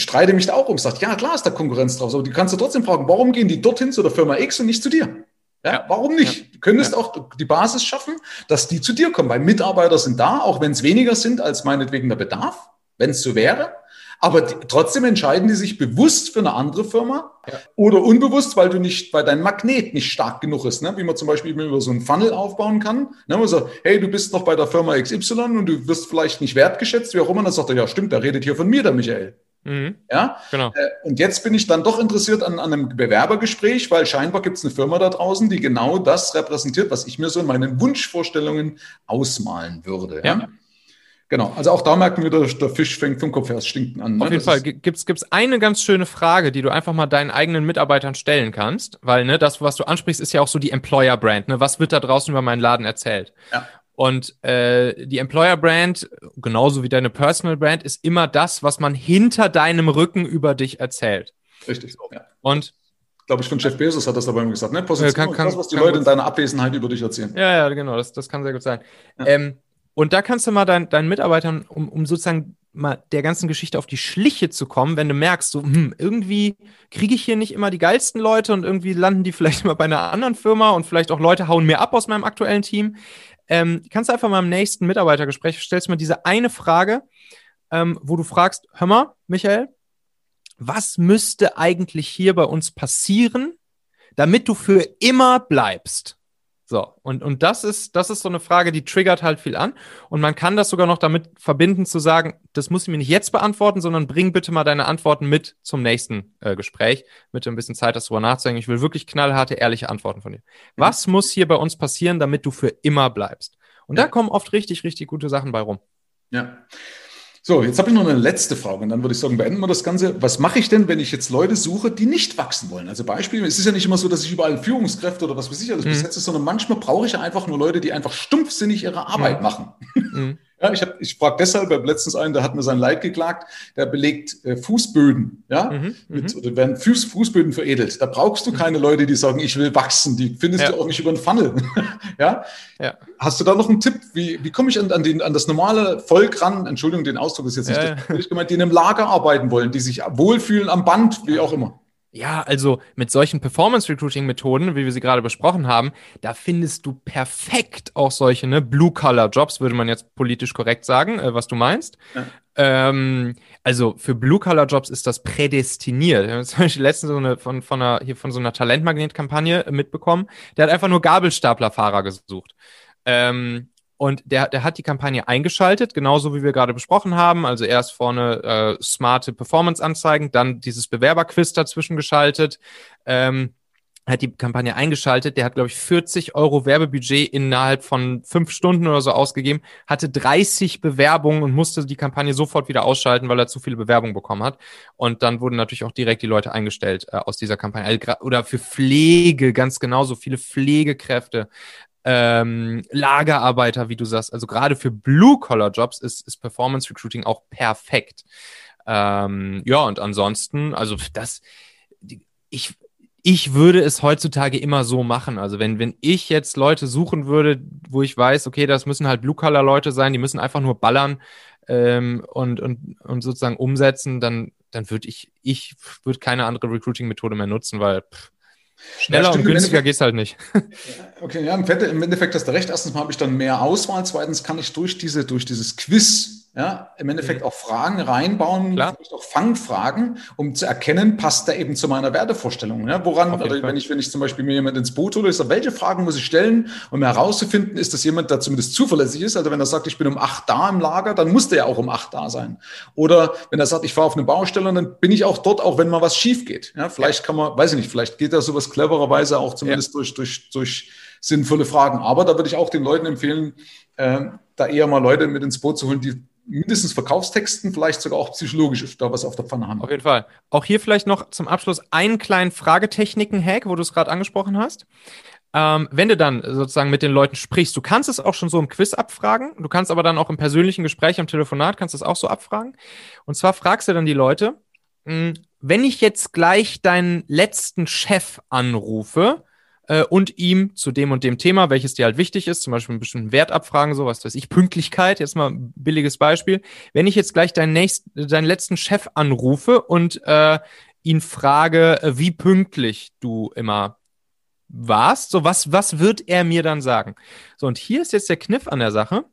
streite mich da auch um, sagt, ja, klar ist da Konkurrenz drauf, aber die kannst du trotzdem fragen, warum gehen die dorthin zu der Firma X und nicht zu dir? Ja, warum nicht? Ja. Du könntest ja. auch die Basis schaffen, dass die zu dir kommen, weil Mitarbeiter sind da, auch wenn es weniger sind als meinetwegen der Bedarf, wenn es so wäre. Aber die, trotzdem entscheiden die sich bewusst für eine andere Firma ja. oder unbewusst, weil du nicht, weil dein Magnet nicht stark genug ist, ne? wie man zum Beispiel über so einen Funnel aufbauen kann. Ne? Man sagt, hey, du bist noch bei der Firma XY und du wirst vielleicht nicht wertgeschätzt, wie auch immer. Dann sagt er, ja, stimmt, der redet hier von mir, der Michael. Mhm. Ja, genau. Äh, und jetzt bin ich dann doch interessiert an, an einem Bewerbergespräch, weil scheinbar gibt es eine Firma da draußen, die genau das repräsentiert, was ich mir so in meinen Wunschvorstellungen ausmalen würde. Ja. ja? Genau, also auch da merken wir, der Fisch fängt vom Kopf her stinken an. Ne? Auf jeden das Fall gibt es eine ganz schöne Frage, die du einfach mal deinen eigenen Mitarbeitern stellen kannst, weil ne, das, was du ansprichst, ist ja auch so die Employer-Brand. Ne? Was wird da draußen über meinen Laden erzählt? Ja. Und äh, die Employer Brand, genauso wie deine Personal Brand, ist immer das, was man hinter deinem Rücken über dich erzählt. Richtig. So, ja. Und glaube ich, von Jeff Bezos hat das dabei gesagt, ne? Position kann, kann, das, was die Leute in deiner Abwesenheit über dich erzählen. Ja, ja, genau, das, das kann sehr gut sein. Ja. Ähm, und da kannst du mal dein, deinen Mitarbeitern, um, um sozusagen mal der ganzen Geschichte auf die Schliche zu kommen, wenn du merkst, so, hm, irgendwie kriege ich hier nicht immer die geilsten Leute und irgendwie landen die vielleicht immer bei einer anderen Firma und vielleicht auch Leute hauen mir ab aus meinem aktuellen Team. Ähm, kannst du einfach mal im nächsten Mitarbeitergespräch stellst mir diese eine Frage, ähm, wo du fragst, hör mal, Michael, was müsste eigentlich hier bei uns passieren, damit du für immer bleibst? So, und, und das ist, das ist so eine Frage, die triggert halt viel an. Und man kann das sogar noch damit verbinden, zu sagen, das muss ich mir nicht jetzt beantworten, sondern bring bitte mal deine Antworten mit zum nächsten äh, Gespräch, mit ein bisschen Zeit, das drüber nachzudenken. Ich will wirklich knallharte, ehrliche Antworten von dir. Was muss hier bei uns passieren, damit du für immer bleibst? Und ja. da kommen oft richtig, richtig gute Sachen bei rum. Ja. So, jetzt habe ich noch eine letzte Frage und dann würde ich sagen, beenden wir das Ganze. Was mache ich denn, wenn ich jetzt Leute suche, die nicht wachsen wollen? Also Beispiel, es ist ja nicht immer so, dass ich überall Führungskräfte oder was weiß ich alles mhm. besetze, sondern manchmal brauche ich ja einfach nur Leute, die einfach stumpfsinnig ihre Arbeit mhm. machen. Mhm. Ja, ich, hab, ich frage deshalb, weil letztens einen, der hat mir sein Leid geklagt, der belegt äh, Fußböden, ja, mhm, mit, mhm. oder werden Fuß, Fußböden veredelt. Da brauchst du mhm. keine Leute, die sagen, ich will wachsen. Die findest ja. du auch nicht über den Funnel. ja? ja? Hast du da noch einen Tipp? Wie, wie komme ich an, an, den, an das normale Volk ran? Entschuldigung, den Ausdruck ist jetzt nicht ja, ja. gemeint, die in einem Lager arbeiten wollen, die sich wohlfühlen am Band, wie auch immer. Ja, also mit solchen Performance-Recruiting-Methoden, wie wir sie gerade besprochen haben, da findest du perfekt auch solche ne, Blue-Color-Jobs, würde man jetzt politisch korrekt sagen, äh, was du meinst. Ja. Ähm, also für Blue-Color-Jobs ist das prädestiniert. Wir haben zum Beispiel letztens so eine, von, von, einer, hier von so einer Talentmagnet-Kampagne mitbekommen. Der hat einfach nur Gabelstaplerfahrer gesucht. Ähm, und der, der hat die Kampagne eingeschaltet, genauso wie wir gerade besprochen haben. Also erst vorne äh, smarte Performance-Anzeigen, dann dieses Bewerberquiz dazwischen geschaltet. Ähm, hat die Kampagne eingeschaltet. Der hat, glaube ich, 40 Euro Werbebudget innerhalb von fünf Stunden oder so ausgegeben, hatte 30 Bewerbungen und musste die Kampagne sofort wieder ausschalten, weil er zu viele Bewerbungen bekommen hat. Und dann wurden natürlich auch direkt die Leute eingestellt äh, aus dieser Kampagne. Also, oder für Pflege, ganz genauso viele Pflegekräfte ähm, Lagerarbeiter, wie du sagst. Also gerade für Blue-Collar-Jobs ist, ist Performance Recruiting auch perfekt. Ähm, ja, und ansonsten, also das, ich, ich würde es heutzutage immer so machen. Also wenn, wenn ich jetzt Leute suchen würde, wo ich weiß, okay, das müssen halt Blue-Collar-Leute sein, die müssen einfach nur ballern ähm, und, und, und sozusagen umsetzen, dann, dann würde ich, ich würde keine andere Recruiting-Methode mehr nutzen, weil pff, Schneller ja, und günstiger geht es halt nicht. Okay, ja, im Endeffekt hast du recht. Erstens mal habe ich dann mehr Auswahl. Zweitens kann ich durch, diese, durch dieses Quiz ja, im Endeffekt mhm. auch Fragen reinbauen, Klar. vielleicht auch Fangfragen, um zu erkennen, passt der eben zu meiner Wertevorstellung. Ja? Woran, oder wenn ich, wenn ich zum Beispiel mir jemand ins Boot hole, ist, welche Fragen muss ich stellen, um herauszufinden, ist das jemand, der zumindest zuverlässig ist? Also wenn er sagt, ich bin um acht da im Lager, dann muss der ja auch um acht da sein. Oder wenn er sagt, ich fahre auf eine Baustelle, dann bin ich auch dort, auch wenn mal was schief geht. Ja? Vielleicht kann man, weiß ich nicht, vielleicht geht da sowas clevererweise auch zumindest ja. durch, durch, durch sinnvolle Fragen. Aber da würde ich auch den Leuten empfehlen, äh, da eher mal Leute mit ins Boot zu holen, die mindestens Verkaufstexten, vielleicht sogar auch psychologisch da was auf der Pfanne haben. Auf jeden Fall. Auch hier vielleicht noch zum Abschluss einen kleinen Fragetechniken-Hack, wo du es gerade angesprochen hast. Ähm, wenn du dann sozusagen mit den Leuten sprichst, du kannst es auch schon so im Quiz abfragen, du kannst aber dann auch im persönlichen Gespräch, am Telefonat, kannst du es auch so abfragen. Und zwar fragst du dann die Leute, hm, wenn ich jetzt gleich deinen letzten Chef anrufe, äh, und ihm zu dem und dem Thema, welches dir halt wichtig ist, zum Beispiel einen bestimmten Wert abfragen, so was weiß ich, Pünktlichkeit, jetzt mal ein billiges Beispiel. Wenn ich jetzt gleich deinen, nächsten, deinen letzten Chef anrufe und äh, ihn frage, äh, wie pünktlich du immer warst, so was, was wird er mir dann sagen? So, und hier ist jetzt der Kniff an der Sache,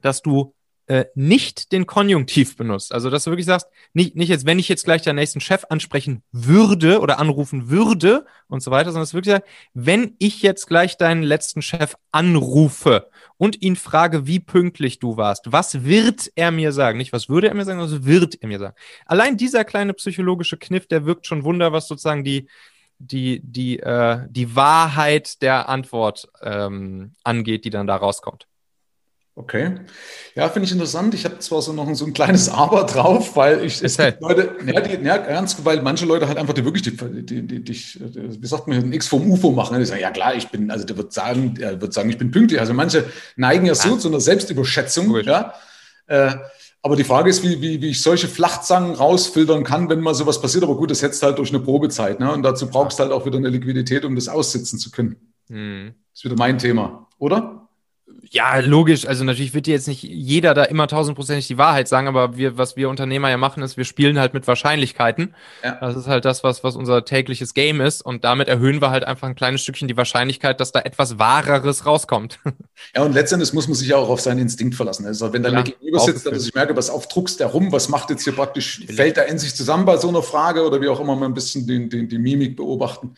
dass du äh, nicht den Konjunktiv benutzt. Also, dass du wirklich sagst, nicht, nicht jetzt, wenn ich jetzt gleich deinen nächsten Chef ansprechen würde oder anrufen würde und so weiter, sondern du wirklich sagst, wenn ich jetzt gleich deinen letzten Chef anrufe und ihn frage, wie pünktlich du warst, was wird er mir sagen? Nicht, was würde er mir sagen, was wird er mir sagen? Allein dieser kleine psychologische Kniff, der wirkt schon Wunder, was sozusagen die, die, die, äh, die Wahrheit der Antwort ähm, angeht, die dann da rauskommt. Okay. Ja, finde ich interessant. Ich habe zwar so noch so ein kleines Aber drauf, weil ich es gibt Leute, ja, die, ja, ernst, weil manche Leute halt einfach die wirklich die, die, die, die wie sagt man, ein X vom UFO machen. Die sagen, ja klar, ich bin, also der wird sagen, der wird sagen, ich bin pünktlich. Also manche neigen ja so zu einer Selbstüberschätzung, Gut. ja. Äh, aber die Frage ist, wie, wie, wie ich solche Flachzangen rausfiltern kann, wenn mal sowas passiert. Aber gut, das setzt halt durch eine Probezeit. Ne? Und dazu brauchst du halt auch wieder eine Liquidität, um das aussitzen zu können. Hm. Das ist wieder mein Thema, oder? Ja, logisch. Also natürlich wird dir jetzt nicht jeder da immer tausendprozentig die Wahrheit sagen, aber wir, was wir Unternehmer ja machen, ist, wir spielen halt mit Wahrscheinlichkeiten. Ja. Das ist halt das, was, was unser tägliches Game ist. Und damit erhöhen wir halt einfach ein kleines Stückchen die Wahrscheinlichkeit, dass da etwas Wahreres rauskommt. Ja, und letztendlich muss man sich ja auch auf seinen Instinkt verlassen. Also wenn da ja, gegenüber sitzt, dass ich merke, was aufdruckst der rum, was macht jetzt hier praktisch, fällt da in sich zusammen bei so einer Frage oder wie auch immer mal ein bisschen den, den, die Mimik beobachten.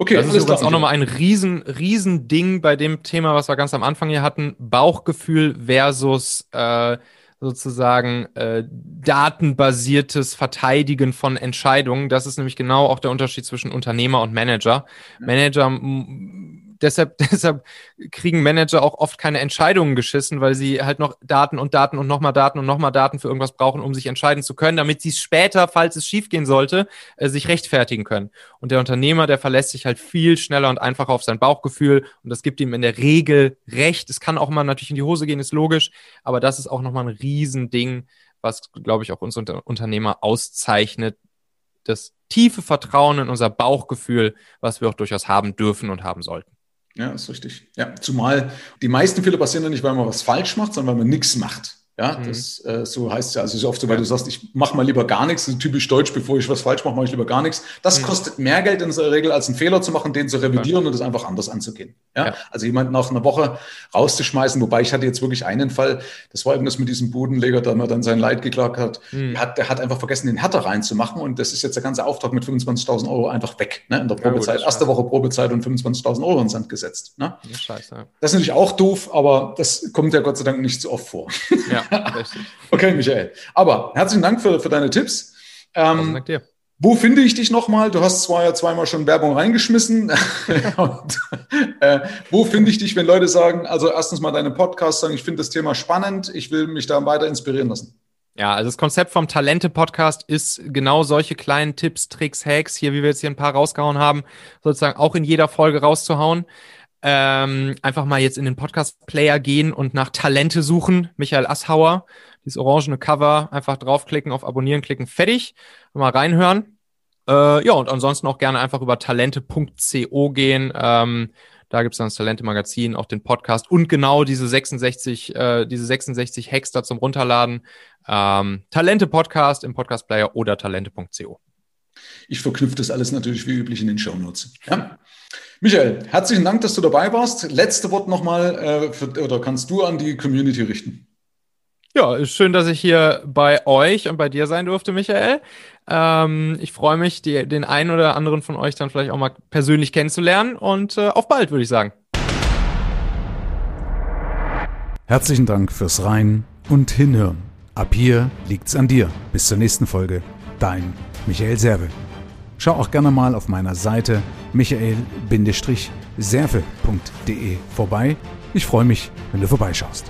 Okay, das ist übrigens auch nochmal ein riesen, riesen Ding bei dem Thema, was wir ganz am Anfang hier hatten. Bauchgefühl versus äh, sozusagen äh, datenbasiertes Verteidigen von Entscheidungen. Das ist nämlich genau auch der Unterschied zwischen Unternehmer und Manager. Manager deshalb, deshalb kriegen Manager auch oft keine Entscheidungen geschissen, weil sie halt noch Daten und Daten und nochmal Daten und nochmal Daten für irgendwas brauchen, um sich entscheiden zu können, damit sie später, falls es schiefgehen sollte, äh, sich rechtfertigen können. Und der Unternehmer, der verlässt sich halt viel schneller und einfacher auf sein Bauchgefühl und das gibt ihm in der Regel recht. Es kann auch mal natürlich in die Hose gehen, ist logisch, aber das ist auch nochmal ein Riesending, was, glaube ich, auch uns Unternehmer auszeichnet, das tiefe Vertrauen in unser Bauchgefühl, was wir auch durchaus haben dürfen und haben sollten. Ja, ist richtig. Ja, zumal die meisten Fehler passieren ja nicht, weil man was falsch macht, sondern weil man nichts macht. Ja, mhm. das äh, so heißt ja, also so oft so, weil du sagst, ich mache mal lieber gar nichts, das typisch deutsch, bevor ich was falsch mache, mache ich lieber gar nichts. Das mhm. kostet mehr Geld in der Regel, als einen Fehler zu machen, den zu revidieren und das einfach anders anzugehen. Ja? ja? also jemanden nach einer Woche rauszuschmeißen, wobei ich hatte jetzt wirklich einen Fall, das war irgendwas mit diesem Bodenleger, der mir dann sein Leid geklagt hat. Mhm. Der, hat der hat einfach vergessen, den Härter reinzumachen und das ist jetzt der ganze Auftrag mit 25.000 Euro einfach weg, ne? in der Probezeit. Ja, gut, Erste Woche Probezeit und 25.000 Euro ins Sand gesetzt. Ne? Scheiße. Das ist natürlich auch doof, aber das kommt ja Gott sei Dank nicht so oft vor. Ja. Okay, Michael. Aber herzlichen Dank für, für deine Tipps. Ähm, Dank dir. Wo finde ich dich nochmal? Du hast zwar ja zweimal schon Werbung reingeschmissen. Und, äh, wo finde ich dich, wenn Leute sagen, also erstens mal deine Podcasts sagen, ich finde das Thema spannend, ich will mich da weiter inspirieren lassen? Ja, also das Konzept vom Talente-Podcast ist genau solche kleinen Tipps, Tricks, Hacks, hier, wie wir jetzt hier ein paar rausgehauen haben, sozusagen auch in jeder Folge rauszuhauen. Ähm, einfach mal jetzt in den Podcast-Player gehen und nach Talente suchen. Michael Asshauer dieses orangene Cover, einfach draufklicken, auf Abonnieren klicken, fertig. Mal reinhören. Äh, ja, und ansonsten auch gerne einfach über talente.co gehen. Ähm, da gibt's dann das Talente-Magazin, auch den Podcast und genau diese 66, äh, diese 66 Hacks da zum Runterladen. Ähm, Talente-Podcast im Podcast-Player oder talente.co. Ich verknüpfe das alles natürlich wie üblich in den Show Notes. Ja? Michael, herzlichen Dank, dass du dabei warst. Letzte Wort nochmal, äh, oder kannst du an die Community richten? Ja, ist schön, dass ich hier bei euch und bei dir sein durfte, Michael. Ähm, ich freue mich, die, den einen oder anderen von euch dann vielleicht auch mal persönlich kennenzulernen und äh, auf bald, würde ich sagen. Herzlichen Dank fürs Rein und Hinhören. Ab hier liegt's an dir. Bis zur nächsten Folge. Dein Michael Serve. Schau auch gerne mal auf meiner Seite michael-serve.de vorbei. Ich freue mich, wenn du vorbeischaust.